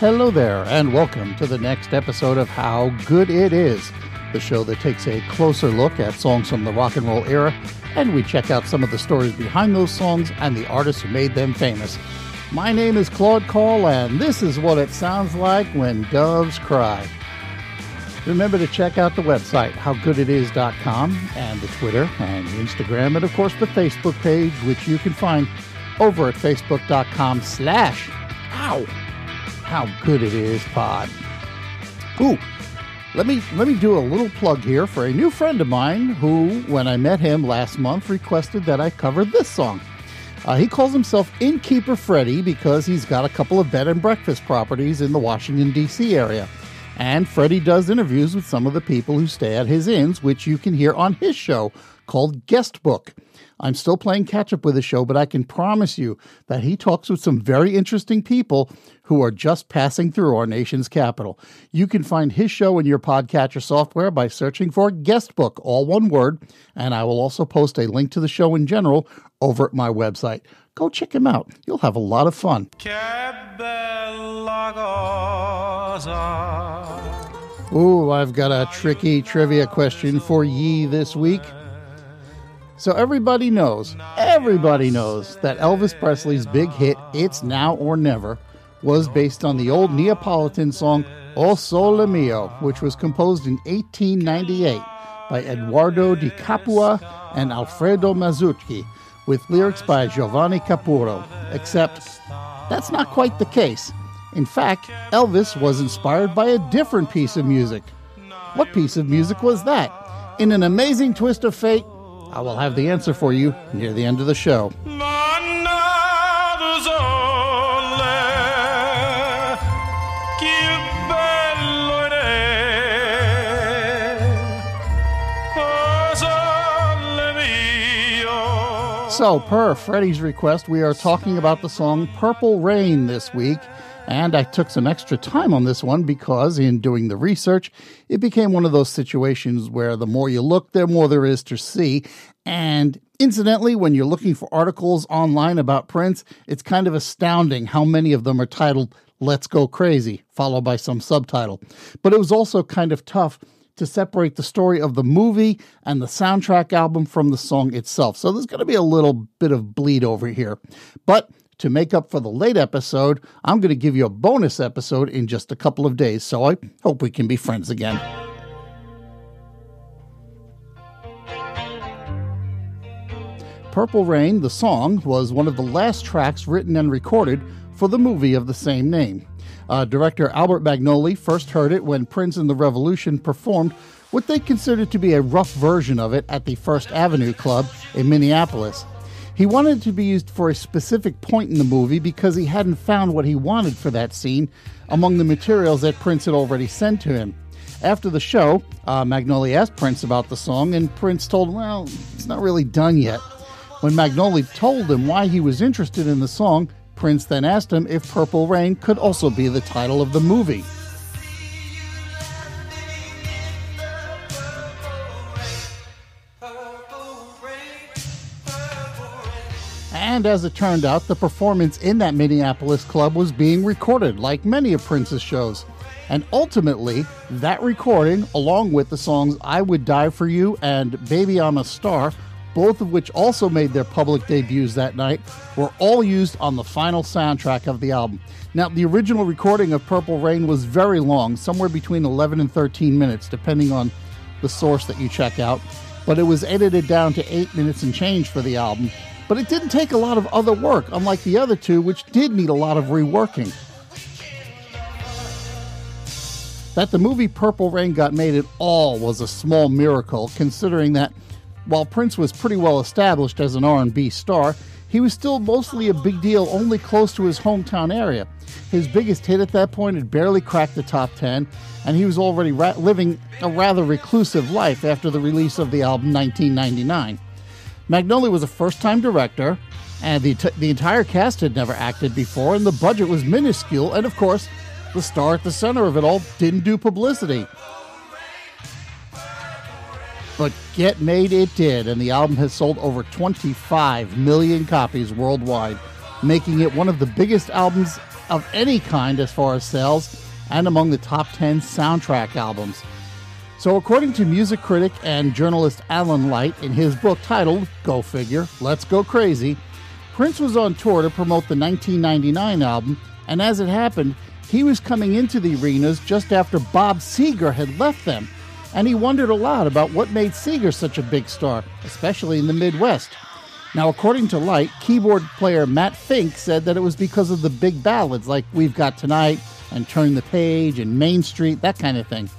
Hello there, and welcome to the next episode of How Good It Is, the show that takes a closer look at songs from the rock and roll era, and we check out some of the stories behind those songs and the artists who made them famous. My name is Claude Call, and this is what it sounds like when doves cry. Remember to check out the website, howgooditis.com, and the Twitter and Instagram, and of course the Facebook page, which you can find over at facebook.com slash ow how good it is pod. Ooh, let me let me do a little plug here for a new friend of mine who, when I met him last month, requested that I cover this song. Uh, he calls himself Innkeeper Freddie because he's got a couple of bed and breakfast properties in the Washington D.C. area. And Freddie does interviews with some of the people who stay at his inns, which you can hear on his show called Guestbook. I'm still playing catch up with the show, but I can promise you that he talks with some very interesting people who are just passing through our nation's capital. You can find his show in your podcatcher software by searching for Guestbook, all one word, and I will also post a link to the show in general over at my website. Go check him out. You'll have a lot of fun. Ooh, I've got a tricky trivia question for ye this week. So everybody knows, everybody knows that Elvis Presley's big hit, It's Now or Never, was based on the old Neapolitan song O Sole Mio, which was composed in 1898 by Eduardo di Capua and Alfredo Mazzucchi, with lyrics by Giovanni Capurro. Except, that's not quite the case. In fact, Elvis was inspired by a different piece of music. What piece of music was that? In an amazing twist of fate, I will have the answer for you near the end of the show. So, per Freddie's request, we are talking about the song Purple Rain this week. And I took some extra time on this one because, in doing the research, it became one of those situations where the more you look, the more there is to see. And incidentally, when you're looking for articles online about Prince, it's kind of astounding how many of them are titled Let's Go Crazy, followed by some subtitle. But it was also kind of tough to separate the story of the movie and the soundtrack album from the song itself. So there's going to be a little bit of bleed over here. But to make up for the late episode, I'm going to give you a bonus episode in just a couple of days, so I hope we can be friends again. Purple Rain, the song, was one of the last tracks written and recorded for the movie of the same name. Uh, director Albert Magnoli first heard it when Prince and the Revolution performed what they considered to be a rough version of it at the First Avenue Club in Minneapolis. He wanted to be used for a specific point in the movie because he hadn't found what he wanted for that scene among the materials that Prince had already sent to him. After the show, uh, Magnoli asked Prince about the song, and Prince told him, Well, it's not really done yet. When Magnoli told him why he was interested in the song, Prince then asked him if Purple Rain could also be the title of the movie. And as it turned out, the performance in that Minneapolis club was being recorded, like many of Prince's shows. And ultimately, that recording, along with the songs I Would Die for You and Baby I'm a Star, both of which also made their public debuts that night, were all used on the final soundtrack of the album. Now, the original recording of Purple Rain was very long, somewhere between 11 and 13 minutes, depending on the source that you check out, but it was edited down to 8 minutes and change for the album. But it didn't take a lot of other work, unlike the other two, which did need a lot of reworking. That the movie Purple Rain got made at all was a small miracle, considering that while Prince was pretty well established as an R&B star, he was still mostly a big deal only close to his hometown area. His biggest hit at that point had barely cracked the top 10, and he was already ra- living a rather reclusive life after the release of the album 1999. Magnoli was a first time director, and the, t- the entire cast had never acted before, and the budget was minuscule, and of course, the star at the center of it all didn't do publicity. But Get Made it did, and the album has sold over 25 million copies worldwide, making it one of the biggest albums of any kind as far as sales and among the top 10 soundtrack albums. So, according to music critic and journalist Alan Light in his book titled Go Figure, Let's Go Crazy, Prince was on tour to promote the 1999 album, and as it happened, he was coming into the arenas just after Bob Seger had left them, and he wondered a lot about what made Seger such a big star, especially in the Midwest. Now, according to Light, keyboard player Matt Fink said that it was because of the big ballads like We've Got Tonight and Turn the Page and Main Street, that kind of thing.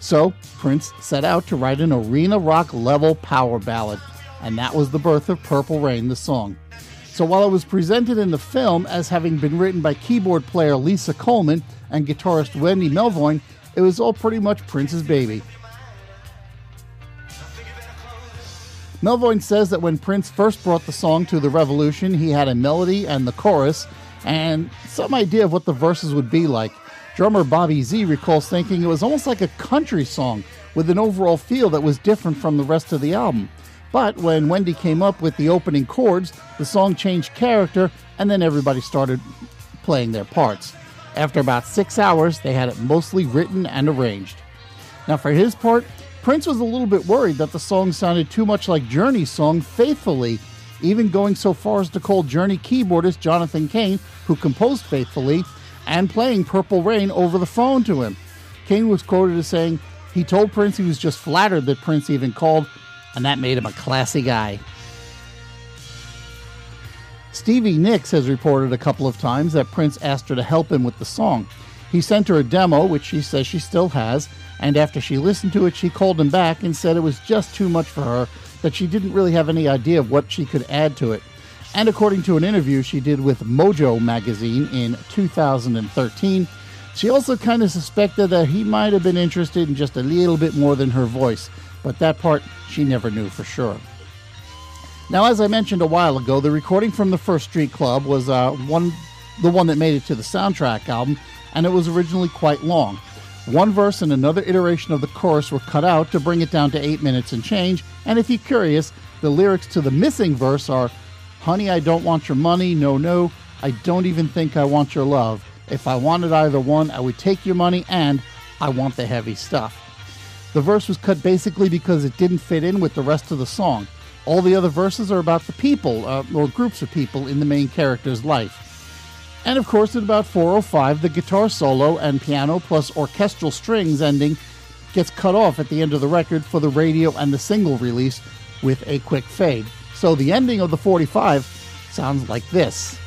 So, Prince set out to write an arena rock level power ballad, and that was the birth of Purple Rain, the song. So while it was presented in the film as having been written by keyboard player Lisa Coleman and guitarist Wendy Melvoin, it was all pretty much Prince's baby. Melvoin says that when Prince first brought the song to the Revolution, he had a melody and the chorus and some idea of what the verses would be like. Drummer Bobby Z recalls thinking it was almost like a country song with an overall feel that was different from the rest of the album. But when Wendy came up with the opening chords, the song changed character, and then everybody started playing their parts. After about six hours, they had it mostly written and arranged. Now, for his part, Prince was a little bit worried that the song sounded too much like Journey's song Faithfully, even going so far as to call Journey keyboardist Jonathan Cain, who composed Faithfully, and playing Purple Rain over the phone to him. Cain was quoted as saying, he told Prince he was just flattered that Prince even called and that made him a classy guy. Stevie Nicks has reported a couple of times that Prince asked her to help him with the song. He sent her a demo, which she says she still has, and after she listened to it, she called him back and said it was just too much for her, that she didn't really have any idea of what she could add to it. And according to an interview she did with Mojo magazine in 2013, she also kind of suspected that he might have been interested in just a little bit more than her voice, but that part she never knew for sure. Now, as I mentioned a while ago, the recording from the First Street Club was uh, one, the one that made it to the soundtrack album, and it was originally quite long. One verse and another iteration of the chorus were cut out to bring it down to eight minutes and change. And if you're curious, the lyrics to the missing verse are Honey, I don't want your money, no, no, I don't even think I want your love. If I wanted either one, I would take your money and I want the heavy stuff. The verse was cut basically because it didn't fit in with the rest of the song. All the other verses are about the people, uh, or groups of people, in the main character's life. And of course, at about 4.05, the guitar solo and piano plus orchestral strings ending gets cut off at the end of the record for the radio and the single release with a quick fade. So the ending of the 45 sounds like this.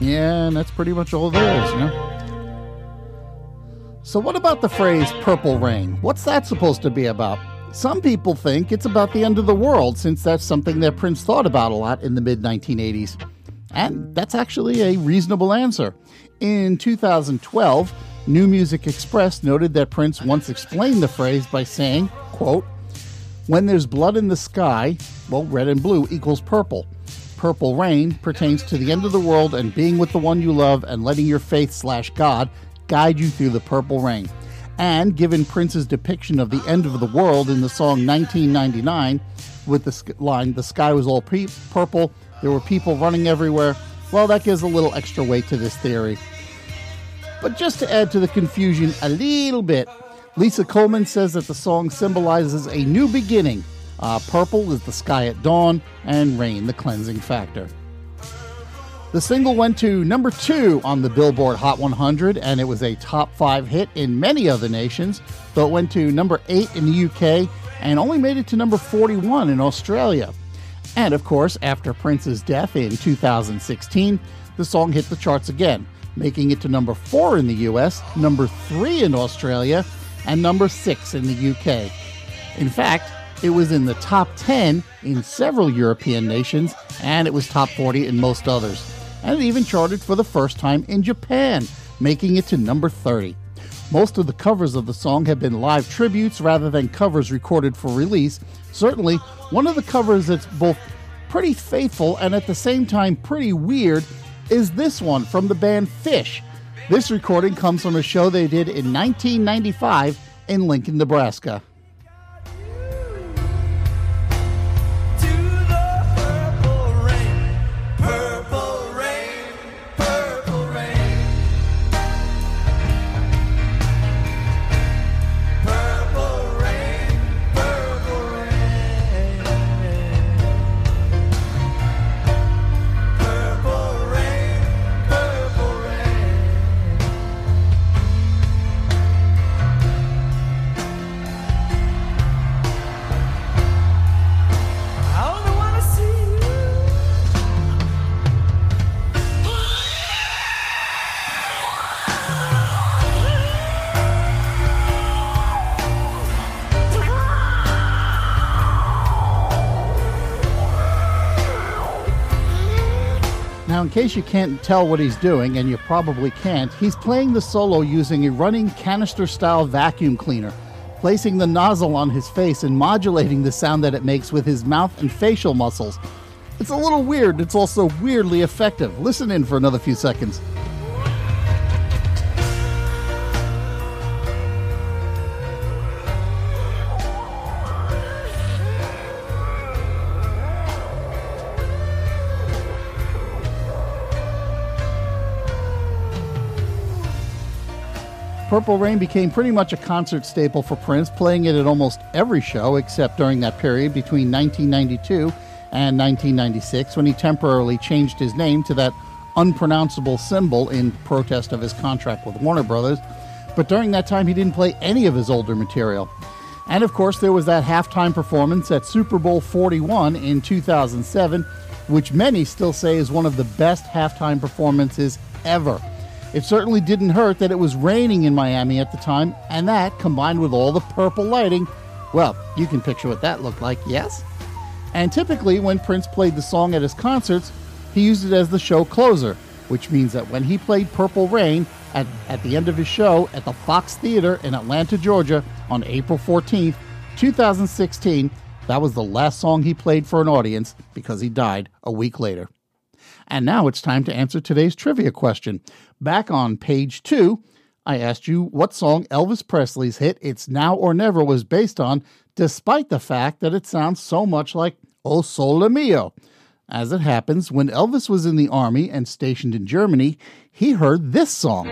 Yeah, and that's pretty much all there is, you know? So, what about the phrase purple rain? What's that supposed to be about? Some people think it's about the end of the world, since that's something that Prince thought about a lot in the mid 1980s. And that's actually a reasonable answer. In 2012, New Music Express noted that Prince once explained the phrase by saying, quote, When there's blood in the sky, well, red and blue equals purple. Purple Rain pertains to the end of the world and being with the one you love and letting your faith slash God guide you through the purple rain. And given Prince's depiction of the end of the world in the song 1999, with the line, the sky was all pre- purple, there were people running everywhere, well, that gives a little extra weight to this theory. But just to add to the confusion a little bit, Lisa Coleman says that the song symbolizes a new beginning. Uh, purple is the sky at dawn, and rain the cleansing factor. The single went to number two on the Billboard Hot 100, and it was a top five hit in many other nations, though it went to number eight in the UK and only made it to number 41 in Australia. And of course, after Prince's death in 2016, the song hit the charts again, making it to number four in the US, number three in Australia, and number six in the UK. In fact, it was in the top 10 in several European nations, and it was top 40 in most others. And it even charted for the first time in Japan, making it to number 30. Most of the covers of the song have been live tributes rather than covers recorded for release. Certainly, one of the covers that's both pretty faithful and at the same time pretty weird is this one from the band Phish. This recording comes from a show they did in 1995 in Lincoln, Nebraska. Now, in case you can't tell what he's doing, and you probably can't, he's playing the solo using a running canister style vacuum cleaner, placing the nozzle on his face and modulating the sound that it makes with his mouth and facial muscles. It's a little weird, it's also weirdly effective. Listen in for another few seconds. Purple Rain became pretty much a concert staple for Prince, playing it at almost every show except during that period between 1992 and 1996 when he temporarily changed his name to that unpronounceable symbol in protest of his contract with Warner Brothers. But during that time, he didn't play any of his older material. And of course, there was that halftime performance at Super Bowl 41 in 2007, which many still say is one of the best halftime performances ever. It certainly didn't hurt that it was raining in Miami at the time, and that, combined with all the purple lighting, well, you can picture what that looked like, yes? And typically, when Prince played the song at his concerts, he used it as the show closer, which means that when he played Purple Rain at, at the end of his show at the Fox Theater in Atlanta, Georgia on April 14th, 2016, that was the last song he played for an audience because he died a week later. And now it's time to answer today's trivia question. Back on page two, I asked you what song Elvis Presley's hit It's Now or Never was based on, despite the fact that it sounds so much like O Sole Mio. As it happens, when Elvis was in the army and stationed in Germany, he heard this song.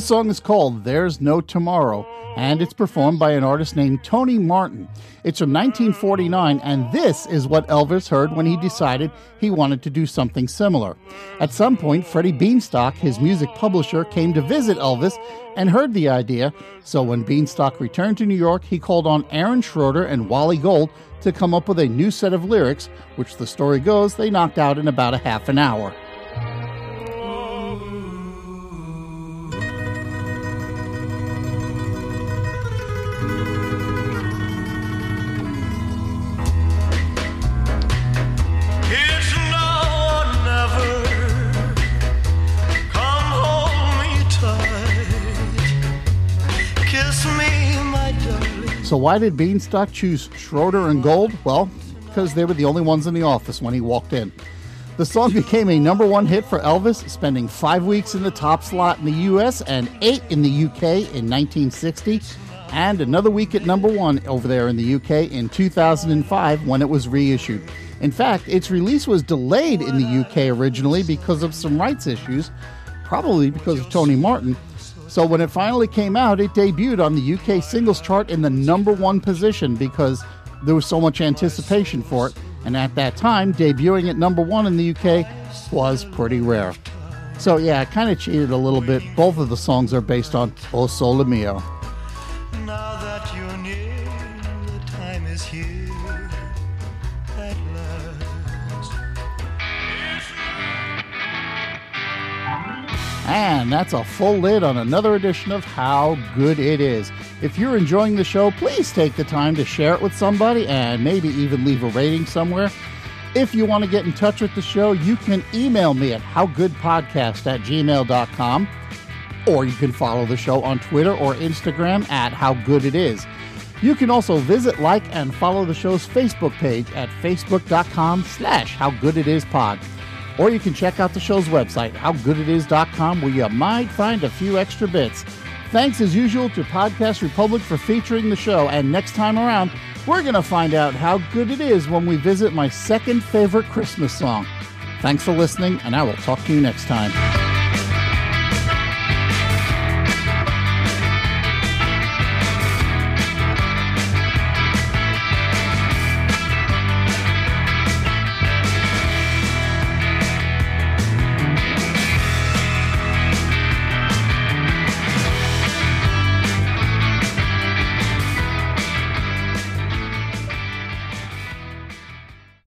This song is called There's No Tomorrow, and it's performed by an artist named Tony Martin. It's from 1949, and this is what Elvis heard when he decided he wanted to do something similar. At some point, Freddie Bienstock, his music publisher, came to visit Elvis and heard the idea, so when Bienstock returned to New York, he called on Aaron Schroeder and Wally Gold to come up with a new set of lyrics, which the story goes they knocked out in about a half an hour. Kiss So why did Bienstock choose Schroeder and Gold? Well, because they were the only ones in the office when he walked in. The song became a number one hit for Elvis, spending five weeks in the top slot in the US and eight in the UK in 1960, and another week at number one over there in the UK in 2005 when it was reissued. In fact, its release was delayed in the UK originally because of some rights issues, probably because of Tony Martin. So when it finally came out, it debuted on the UK singles chart in the number one position because there was so much anticipation for it. And at that time, debuting at number one in the UK was pretty rare. So yeah, I kind of cheated a little bit. Both of the songs are based on O Sole Mio. And that's a full lid on another edition of How Good It Is. If you're enjoying the show, please take the time to share it with somebody and maybe even leave a rating somewhere. If you want to get in touch with the show, you can email me at howgoodpodcast at gmail.com or you can follow the show on Twitter or Instagram at How Good It Is. You can also visit, like, and follow the show's Facebook page at facebook.com slash How Good It Is Pod. Or you can check out the show's website, howgooditis.com, where you might find a few extra bits. Thanks as usual to Podcast Republic for featuring the show, and next time around, we're going to find out how good it is when we visit my second favorite Christmas song. Thanks for listening, and I will talk to you next time.